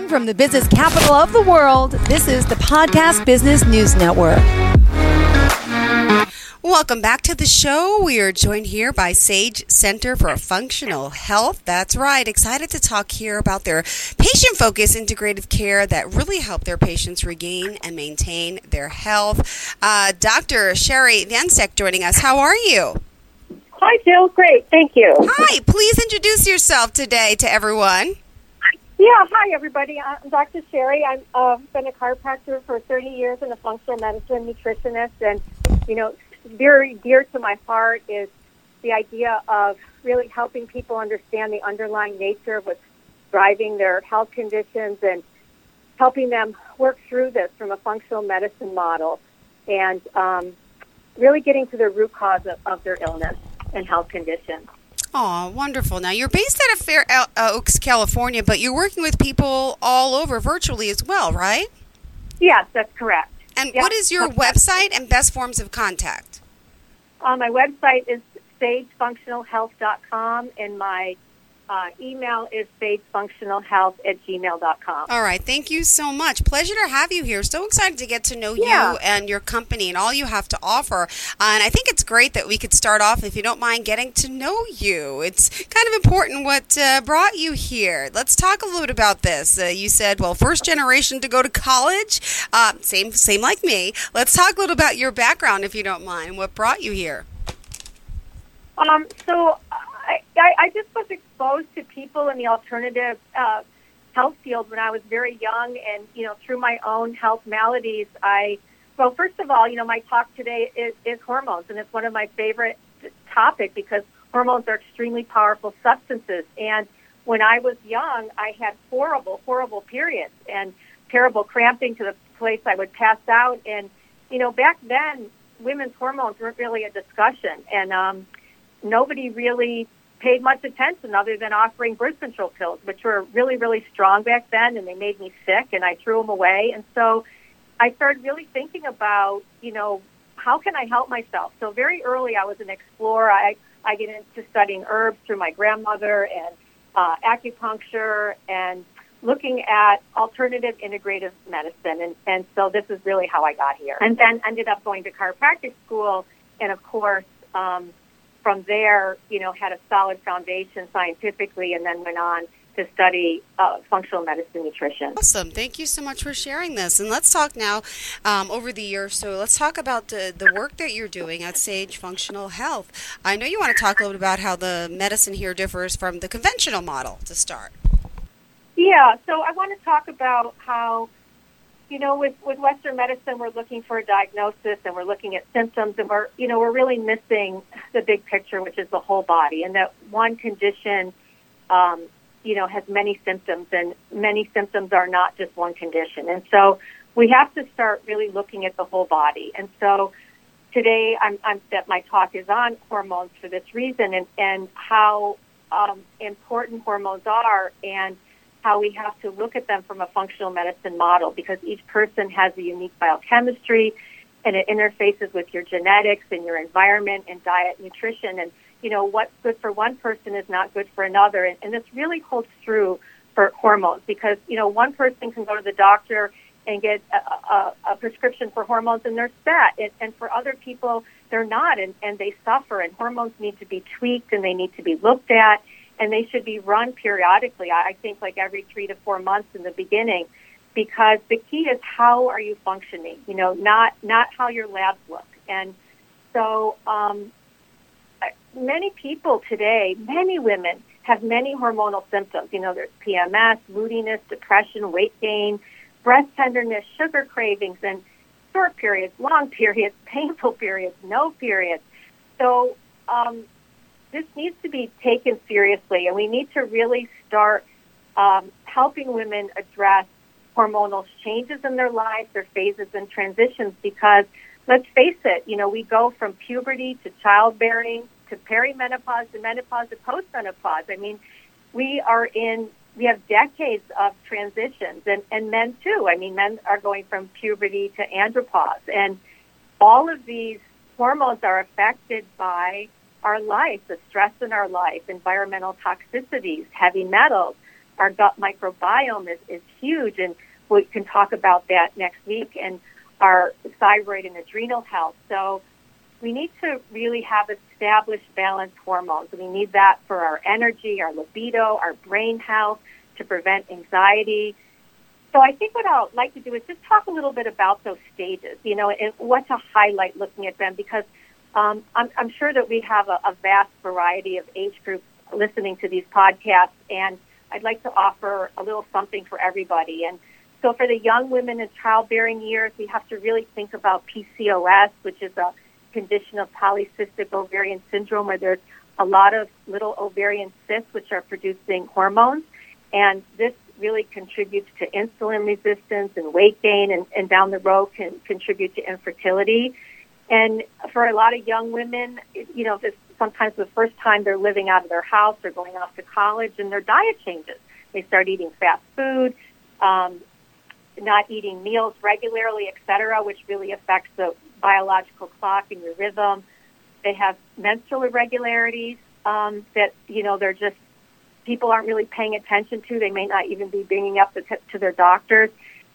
Broadcasting from the business capital of the world, this is the Podcast Business News Network. Welcome back to the show. We are joined here by Sage Center for Functional Health. That's right. Excited to talk here about their patient focused integrative care that really help their patients regain and maintain their health. Uh, Dr. Sherie Viencek joining us. How are you? Hi, Jill. Great. Thank you. Hi. Please introduce yourself today to everyone. Yeah, hi everybody. I'm Dr. Sherie. I've uh, been a chiropractor for 30 years and a functional medicine nutritionist. And, you know, very dear to my heart is the idea of really helping people understand the underlying nature of what's driving their health conditions and helping them work through this from a functional medicine model and um, really getting to the root cause of, of their illness and health conditions. Oh, wonderful. Now, you're based out of Fair uh, Oaks, California, but you're working with people all over virtually as well, right? Yes, that's correct. And yep. what is your website and best forms of contact? Uh, my website is sagefunctionalhealth.com, and my uh, email is sagefunctionalhealth at gmail.com. All right. Thank you so much. Pleasure to have you here. So excited to get to know yeah. you and your company and all you have to offer. Uh, and I think it's great that we could start off, if you don't mind, getting to know you. It's kind of important what uh, brought you here. Let's talk a little bit about this. Uh, you said, well, first generation to go to college. Uh, same, same like me. Let's talk a little about your background, if you don't mind. What brought you here? Um, so I, I just was exposed to people in the alternative uh, health field when I was very young, and you know, through my own health maladies, I well, first of all, you know, my talk today is, is hormones, and it's one of my favorite topic because hormones are extremely powerful substances. And when I was young, I had horrible, horrible periods and terrible cramping to the place I would pass out. And you know, back then, women's hormones weren't really a discussion, and um, nobody really paid much attention other than offering birth control pills, which were really, really strong back then, and they made me sick, and I threw them away. And so I started really thinking about, you know, how can I help myself? So very early, I was an explorer. I I get into studying herbs through my grandmother and uh, acupuncture and looking at alternative integrative medicine. And, and so this is really how I got here. And then ended up going to chiropractic school. And of course, um, from there, you know, had a solid foundation scientifically and then went on to study uh, functional medicine nutrition. Awesome. Thank you so much for sharing this. And let's talk now um, over the years. So let's talk about the, the work that you're doing at Sage Functional Health. I know you want to talk a little bit about how the medicine here differs from the conventional model to start. Yeah. So I want to talk about how you know, with, with Western medicine, we're looking for a diagnosis and we're looking at symptoms and we're, you know, we're really missing the big picture, which is the whole body and that one condition, um, you know, has many symptoms and many symptoms are not just one condition. And so we have to start really looking at the whole body. And so today I'm, I'm that my talk is on hormones for this reason and, and how um, important hormones are and how we have to look at them from a functional medicine model because each person has a unique biochemistry and it interfaces with your genetics and your environment and diet, nutrition, and you know what's good for one person is not good for another, and, and this really holds true for hormones because you know one person can go to the doctor and get a, a, a prescription for hormones and they're set, and, and for other people they're not, and, and they suffer, and hormones need to be tweaked and they need to be looked at and they should be run periodically. I think like every three to four months in the beginning, because the key is how are you functioning? You know, not not how your labs look. And so, um, many people today, many women have many hormonal symptoms. You know, there's PMS, moodiness, depression, weight gain, breast tenderness, sugar cravings, and short periods, long periods, painful periods, no periods. So um, this needs to be taken seriously, and we need to really start um, helping women address hormonal changes in their lives, their phases and transitions. Because let's face it, you know, we go from puberty to childbearing to perimenopause to menopause to postmenopause. I mean, we are in we have decades of transitions, and and men too. I mean, men are going from puberty to andropause, and all of these hormones are affected by our life, the stress in our life, environmental toxicities, heavy metals, our gut microbiome is, is huge, and we can talk about that next week, and our thyroid and adrenal health. So we need to really have established balanced hormones. We need that for our energy, our libido, our brain health, to prevent anxiety. So I think what I'd like to do is just talk a little bit about those stages, you know, and what to highlight looking at them because um, I'm, I'm, sure that we have a, a, vast variety of age groups listening to these podcasts, and I'd like to offer a little something for everybody. And so for the young women in childbearing years, we have to really think about PCOS, which is a condition of polycystic ovarian syndrome where there's a lot of little ovarian cysts which are producing hormones. And this really contributes to insulin resistance and weight gain, and, and down the road can contribute to infertility. And for a lot of young women, you know, this sometimes the first time they're living out of their house, they're going off to college, and their diet changes. They start eating fast food, um, not eating meals regularly, et cetera, which really affects the biological clock and your rhythm. They have menstrual irregularities um, that you know they're just people aren't really paying attention to. They may not even be bringing up the, to their doctors.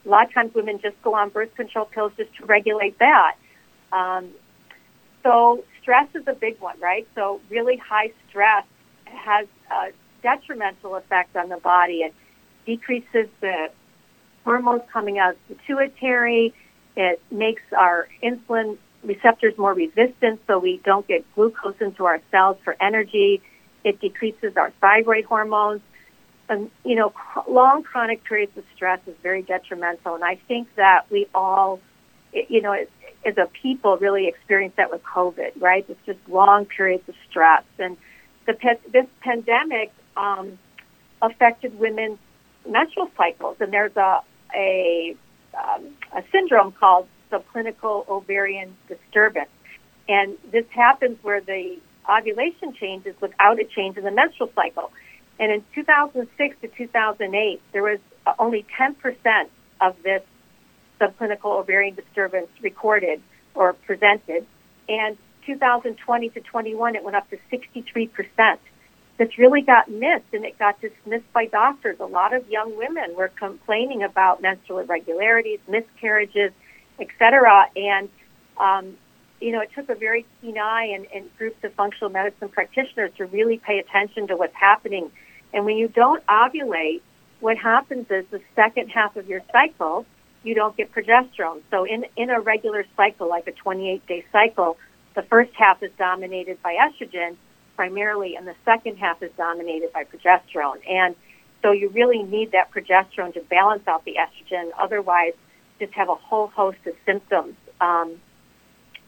A lot of times, women just go on birth control pills just to regulate that. Um, so stress is a big one, right? So really high stress has a detrimental effect on the body. It decreases the hormones coming out of the pituitary. It makes our insulin receptors more resistant so we don't get glucose into our cells for energy. It decreases our thyroid hormones. And, you know, long chronic periods of stress is very detrimental. And I think that we all, you know, as a people really experience that with COVID, right? It's just long periods of stress. And the, this pandemic um, affected women's menstrual cycles. And there's a, a um, a syndrome called subclinical ovarian disturbance. And this happens where the ovulation changes without a change in the menstrual cycle. And in 2006 to 2008, there was only 10% of this subclinical ovarian disturbance recorded or presented. And 2020 to 21, it went up to 63% that's really got missed and it got dismissed by doctors. A lot of young women were complaining about menstrual irregularities, miscarriages, etc. And um, you know, it took a very keen eye and, and groups of functional medicine practitioners to really pay attention to what's happening. And when you don't ovulate, what happens is the second half of your cycle, you don't get progesterone. So in, in a regular cycle, like a 28 day cycle, the first half is dominated by estrogen primarily, and the second half is dominated by progesterone. And so you really need that progesterone to balance out the estrogen. Otherwise, just have a whole host of symptoms um,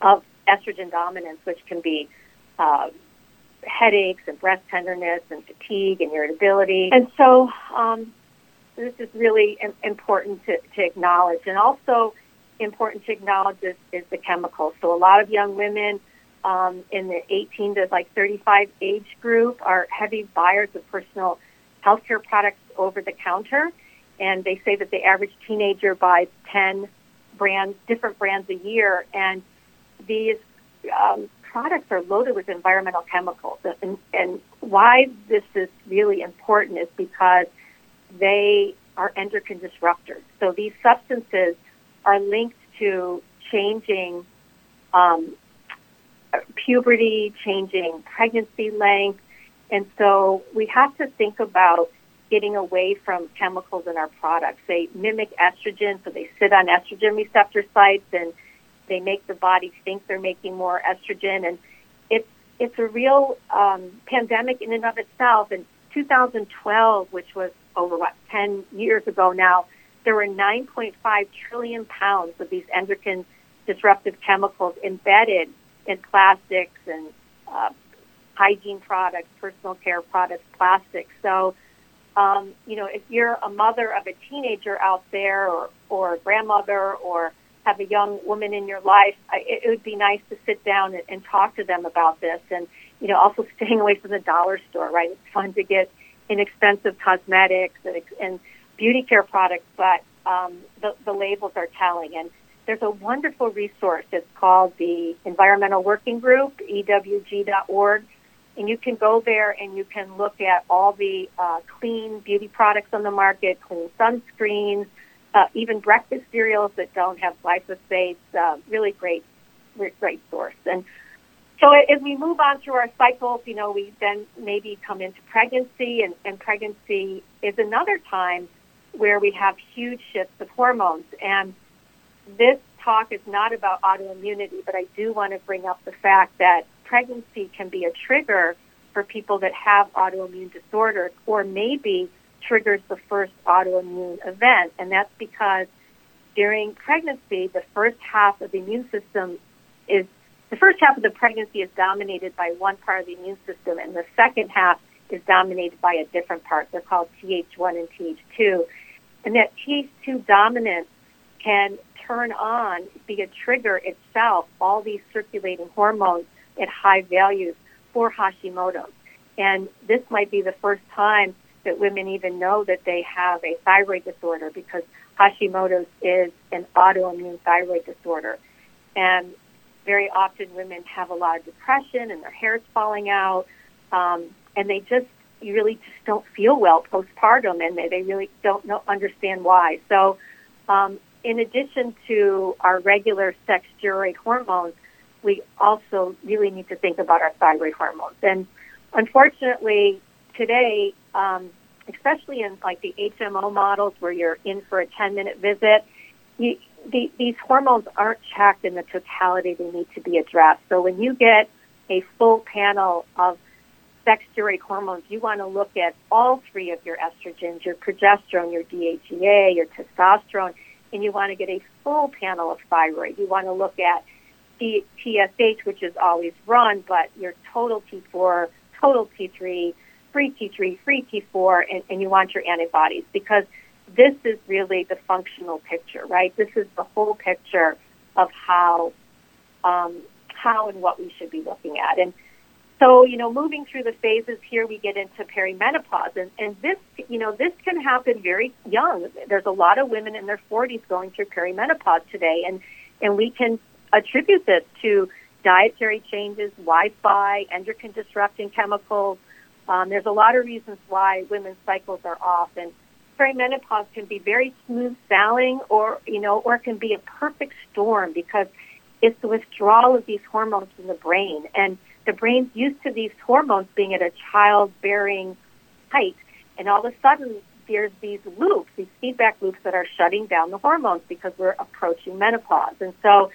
of estrogen dominance, which can be uh, headaches and breast tenderness and fatigue and irritability. And so um, this is really important to, to acknowledge. And also important to acknowledge is, is the chemicals. So a lot of young women um, in the 18 to like 35 age group are heavy buyers of personal healthcare products over the counter, and they say that the average teenager buys 10 brands, different brands a year, and these um, products are loaded with environmental chemicals. And, and why this is really important is because they are endocrine disruptors. So these substances are linked to changing um, puberty, changing pregnancy length. And so we have to think about getting away from chemicals in our products. They mimic estrogen, so they sit on estrogen receptor sites and they make the body think they're making more estrogen. And it's, it's a real um, pandemic in and of itself. In 2012, which was over what, 10 years ago now, there were 9.5 trillion pounds of these endocrine disruptive chemicals embedded in plastics and uh, hygiene products, personal care products, plastics. So, um, you know, if you're a mother of a teenager out there or, or a grandmother or have a young woman in your life, I, it, would be nice to sit down and, and talk to them about this. And, you know, also staying away from the dollar store, right? It's fun to get inexpensive cosmetics and, and beauty care products, but um, the, the labels are telling. And there's a wonderful resource. It's called the Environmental Working Group, EWG.org. And you can go there and you can look at all the uh, clean beauty products on the market, clean sunscreens, uh, even breakfast cereals that don't have glyphosate. Uh, really great, great source. And so as we move on through our cycles, you know, we then maybe come into pregnancy, and, and pregnancy is another time where we have huge shifts of hormones. And this talk is not about autoimmunity, but I do want to bring up the fact that pregnancy can be a trigger for people that have autoimmune disorders, or maybe triggers the first autoimmune event. And that's because during pregnancy, the first half of the immune system is the first half of the pregnancy is dominated by one part of the immune system, and the second half is dominated by a different part. They're called Th1 and Th2. And that Th2 dominance can turn on, be a trigger itself, all these circulating hormones at high values for Hashimoto's. And this might be the first time that women even know that they have a thyroid disorder because Hashimoto's is an autoimmune thyroid disorder. And very often women have a lot of depression and their hair's falling out, um, and they just you really just don't feel well postpartum, and they, they really don't know understand why. So, um, in addition to our regular sex steroid hormones, we also really need to think about our thyroid hormones. And unfortunately, today, um, especially in like the HMO models where you're in for a 10 minute visit, you, the, these hormones aren't checked in the totality they need to be addressed. So when you get a full panel of sex steroid hormones, you want to look at all three of your estrogens, your progesterone, your DHEA, your testosterone, and you want to get a full panel of thyroid. You want to look at T- TSH, which is always run, but your total T4, total T3, free T3, free T4, and, and you want your antibodies because – this is really the functional picture, right? This is the whole picture of how um, how and what we should be looking at. And so, you know, moving through the phases here, we get into perimenopause, and, and this, you know, this can happen very young. There's a lot of women in their 40s going through perimenopause today, and and we can attribute this to dietary changes, Wi-Fi, endocrine disrupting chemicals. Um, there's a lot of reasons why women's cycles are off, and perimenopause can be very smooth sailing or, you know, or it can be a perfect storm because it's the withdrawal of these hormones from the brain. And the brain's used to these hormones being at a childbearing height. And all of a sudden, there's these loops, these feedback loops that are shutting down the hormones because we're approaching menopause. And so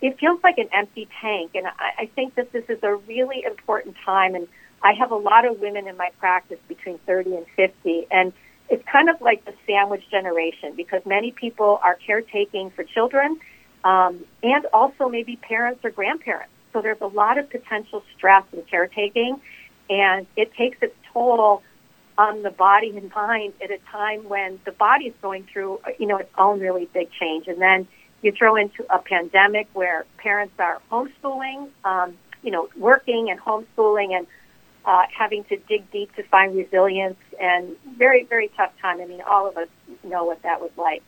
it feels like an empty tank. And I, I think that this is a really important time. And I have a lot of women in my practice between 30 and 50. And it's kind of like the sandwich generation because many people are caretaking for children um, and also maybe parents or grandparents. So there's a lot of potential stress in caretaking, and it takes its toll on the body and mind at a time when the body is going through, you know, its own really big change. And then you throw into a pandemic where parents are homeschooling, um, you know, working and homeschooling, and uh, having to dig deep to find resilience and very, very tough time. I mean, all of us know what that was like.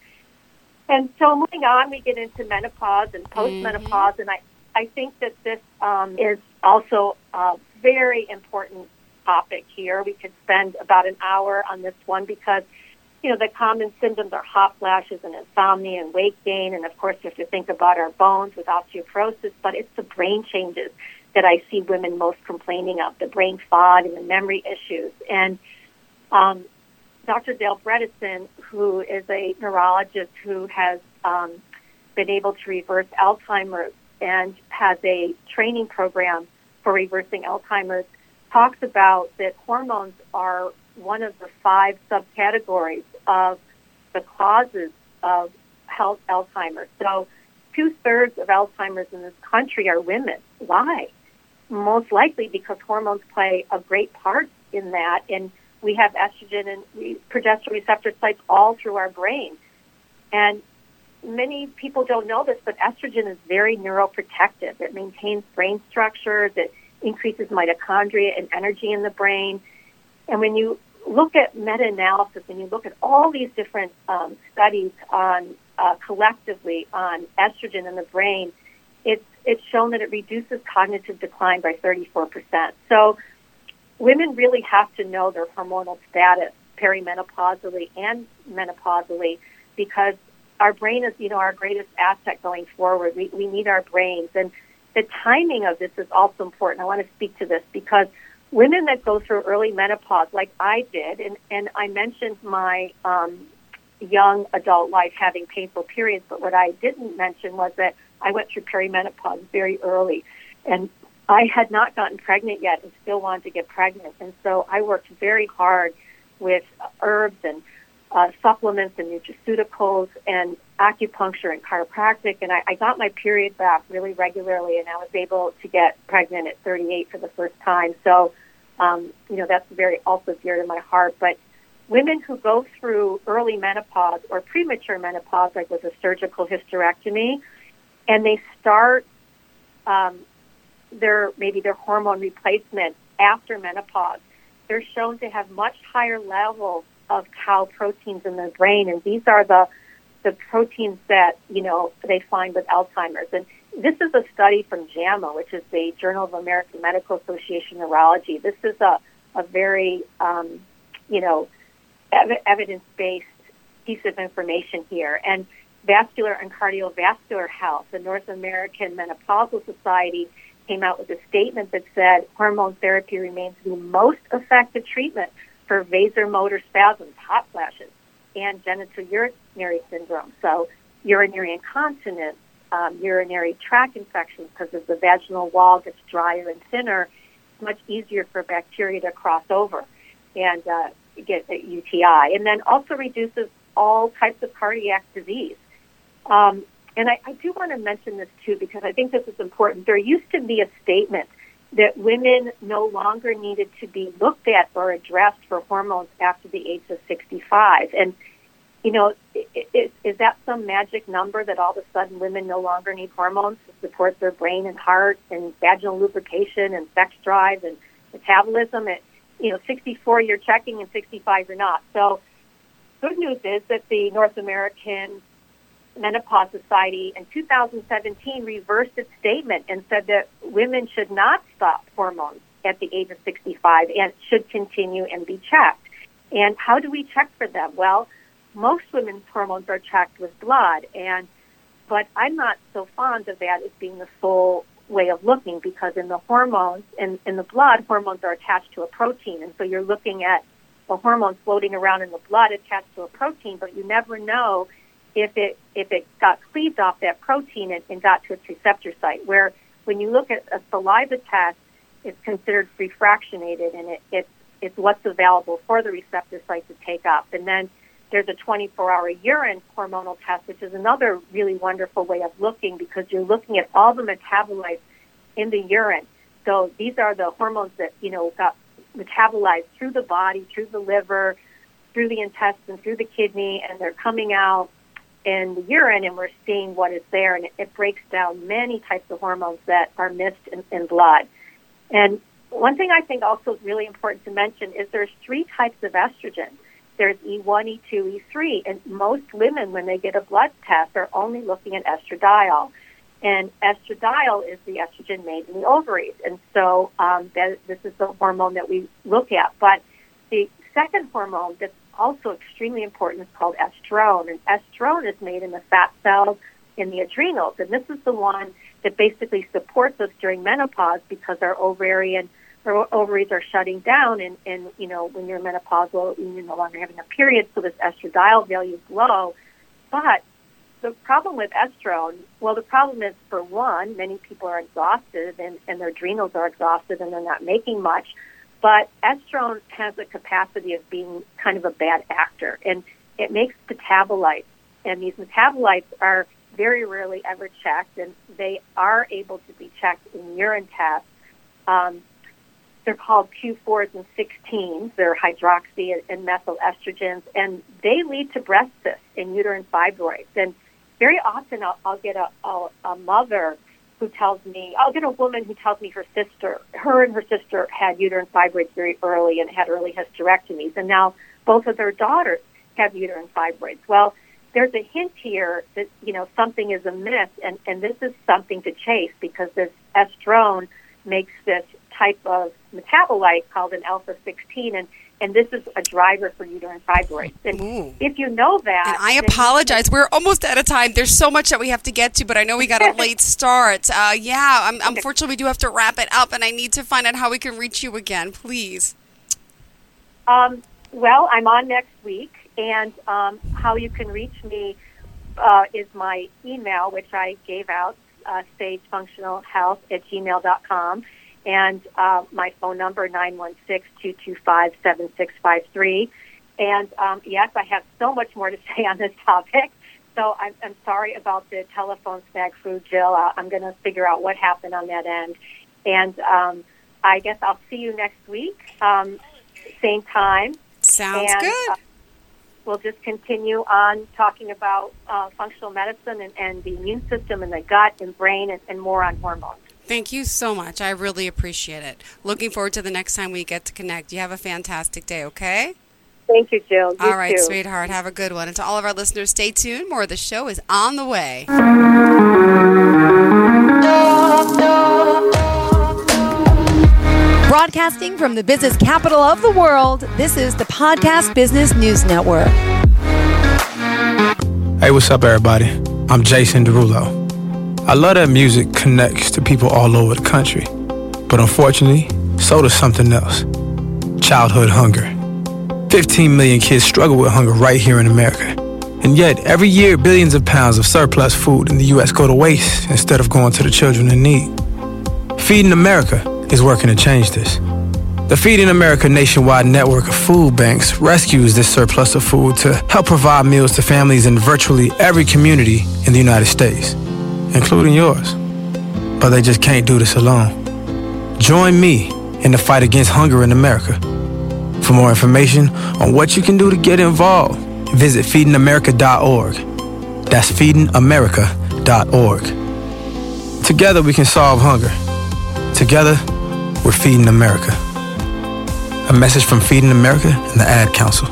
And so moving on, we get into menopause and postmenopause, mm-hmm. and I, I think that this um, is also a very important topic here. We could spend about an hour on this one because, you know, the common symptoms are hot flashes and insomnia and weight gain, and of course, you have to think about our bones with osteoporosis, but it's the brain changes that I see women most complaining of, the brain fog and the memory issues. And um, Dr. Dale Bredesen, who is a neurologist who has um, been able to reverse Alzheimer's and has a training program for reversing Alzheimer's, talks about that hormones are one of the five subcategories of the causes of health Alzheimer's. So two thirds of Alzheimer's in this country are women. Why? Most likely because hormones play a great part in that. And we have estrogen and progesterone receptor sites all through our brain. And many people don't know this, but estrogen is very neuroprotective. It maintains brain structures, it increases mitochondria and energy in the brain. And when you look at meta-analysis and you look at all these different um, studies on uh, collectively on estrogen in the brain, it's it's shown that it reduces cognitive decline by 34%. So women really have to know their hormonal status perimenopausally and menopausally because our brain is, you know, our greatest asset going forward. We, we need our brains. And the timing of this is also important. I want to speak to this because women that go through early menopause, like I did, and, and I mentioned my um, young adult life having painful periods, but what I didn't mention was that I went through perimenopause very early. And I had not gotten pregnant yet and still wanted to get pregnant. And so I worked very hard with herbs and uh, supplements and nutraceuticals and acupuncture and chiropractic. And I, I got my period back really regularly, and I was able to get pregnant at 38 for the first time. So, um, you know, that's very also dear to my heart. But women who go through early menopause or premature menopause, like with a surgical hysterectomy, and they start um, their maybe their hormone replacement after menopause, they're shown to have much higher levels of tau proteins in their brain, and these are the the proteins that you know they find with Alzheimer's. And this is a study from JAMA, which is the Journal of American Medical Association Neurology. This is a a very um, you know ev- evidence based piece of information here. And vascular and cardiovascular health, the North American Menopausal Society came out with a statement that said hormone therapy remains the most effective treatment for vasomotor spasms, hot flashes, and genitourinary syndrome. So urinary incontinence, um, urinary tract infections, because as the vaginal wall gets drier and thinner, it's much easier for bacteria to cross over and uh, get a UTI. And then also reduces all types of cardiac disease. Um, and I, I do want to mention this too because I think this is important. There used to be a statement that women no longer needed to be looked at or addressed for hormones after the age of 65. And, you know, is, is that some magic number that all of a sudden women no longer need hormones to support their brain and heart and vaginal lubrication and sex drive and metabolism? At, you know, 64 you're checking and 65 you're not. So, good news is that the North American Menopause Society in 2017 reversed its statement and said that women should not stop hormones at the age of 65 and should continue and be checked. And how do we check for them? Well, most women's hormones are checked with blood, and but I'm not so fond of that as being the sole way of looking because in the hormones in, in the blood, hormones are attached to a protein, and so you're looking at a hormone floating around in the blood attached to a protein, but you never know if it if it got cleaved off that protein and, and got to its receptor site. Where when you look at a saliva test, it's considered free fractionated and it, it it's what's available for the receptor site to take up. And then there's a 24-hour urine hormonal test, which is another really wonderful way of looking because you're looking at all the metabolites in the urine. So these are the hormones that you know got metabolized through the body, through the liver, through the intestine, through the kidney, and they're coming out in the urine and we're seeing what is there and it, it breaks down many types of hormones that are missed in, in blood. And one thing I think also is really important to mention is there's three types of estrogen. There's E1, E2, E3, and most women, when they get a blood test, are only looking at estradiol. And estradiol is the estrogen made in the ovaries, and so um, that, this is the hormone that we look at. But the second hormone that's also extremely important is called estrone. And estrone is made in the fat cells in the adrenals. And this is the one that basically supports us during menopause because our ovarian our ovaries are shutting down and, and you know, when you're menopausal you're no longer having a period, so this estradiol value is low. But the problem with estrone, well, the problem is for one, many people are exhausted and, and their adrenals are exhausted and they're not making much. But estrone has the capacity of being kind of a bad actor, and it makes metabolites. And these metabolites are very rarely ever checked, and they are able to be checked in urine tests. Um, they're called Q4s and 16s. They're hydroxy and methyl estrogens, and they lead to breast cysts and uterine fibroids. And very often I'll, I'll get a, a, a mother who tells me, I'll get a woman who tells me her sister, her and her sister had uterine fibroids very early and had early hysterectomies, and now both of their daughters have uterine fibroids. Well, there's a hint here that you know something is amiss, and and this is something to chase because this estrone makes this type of metabolite called an alpha 16, and and this is a driver for uterine fibroids. And Ooh. if you know that, And I apologize. We're almost out of time. There's so much that we have to get to, but I know we got a late start. Uh, yeah, um, unfortunately, we do have to wrap it up, and I need to find out how we can reach you again, please. Um, well, I'm on next week, and um, how you can reach me uh, is my email, which I gave out, uh, sagefunctionalhealth at gmail.com, and uh, my phone number, 916-225-7653. And um, yes, I have so much more to say on this topic. So I'm, I'm sorry about the telephone snag food, Jill. Uh, I'm going to figure out what happened on that end. And um, I guess I'll see you next week, um, same time. Sounds And, good. uh, we'll just continue on talking about uh, functional medicine and, and the immune system and the gut and brain and, and more on hormones. Thank you so much. I really appreciate it. Looking forward to the next time we get to connect. You have a fantastic day, okay? Thank you, Jill. You All right, too. sweetheart. Have a good one. And to all of our listeners, stay tuned. More of the show is on the way. Broadcasting from the business capital of the world, this is the Podcast Business News Network. Hey, what's up, everybody? I'm Jason Derulo. I love that music connects to people all over the country. But unfortunately, so does something else childhood hunger. 15 million kids struggle with hunger right here in America. And yet, every year, billions of pounds of surplus food in the U.S. go to waste instead of going to the children in need. Feeding America is working to change this. The Feeding America nationwide network of food banks rescues this surplus of food to help provide meals to families in virtually every community in the United States, including yours. But they just can't do this alone. Join me in the fight against hunger in America. For more information on what you can do to get involved, visit feedingamerica.org. That's feedingamerica.org. Together we can solve hunger. Together, we're feeding America. A message from Feeding America and the Ad Council.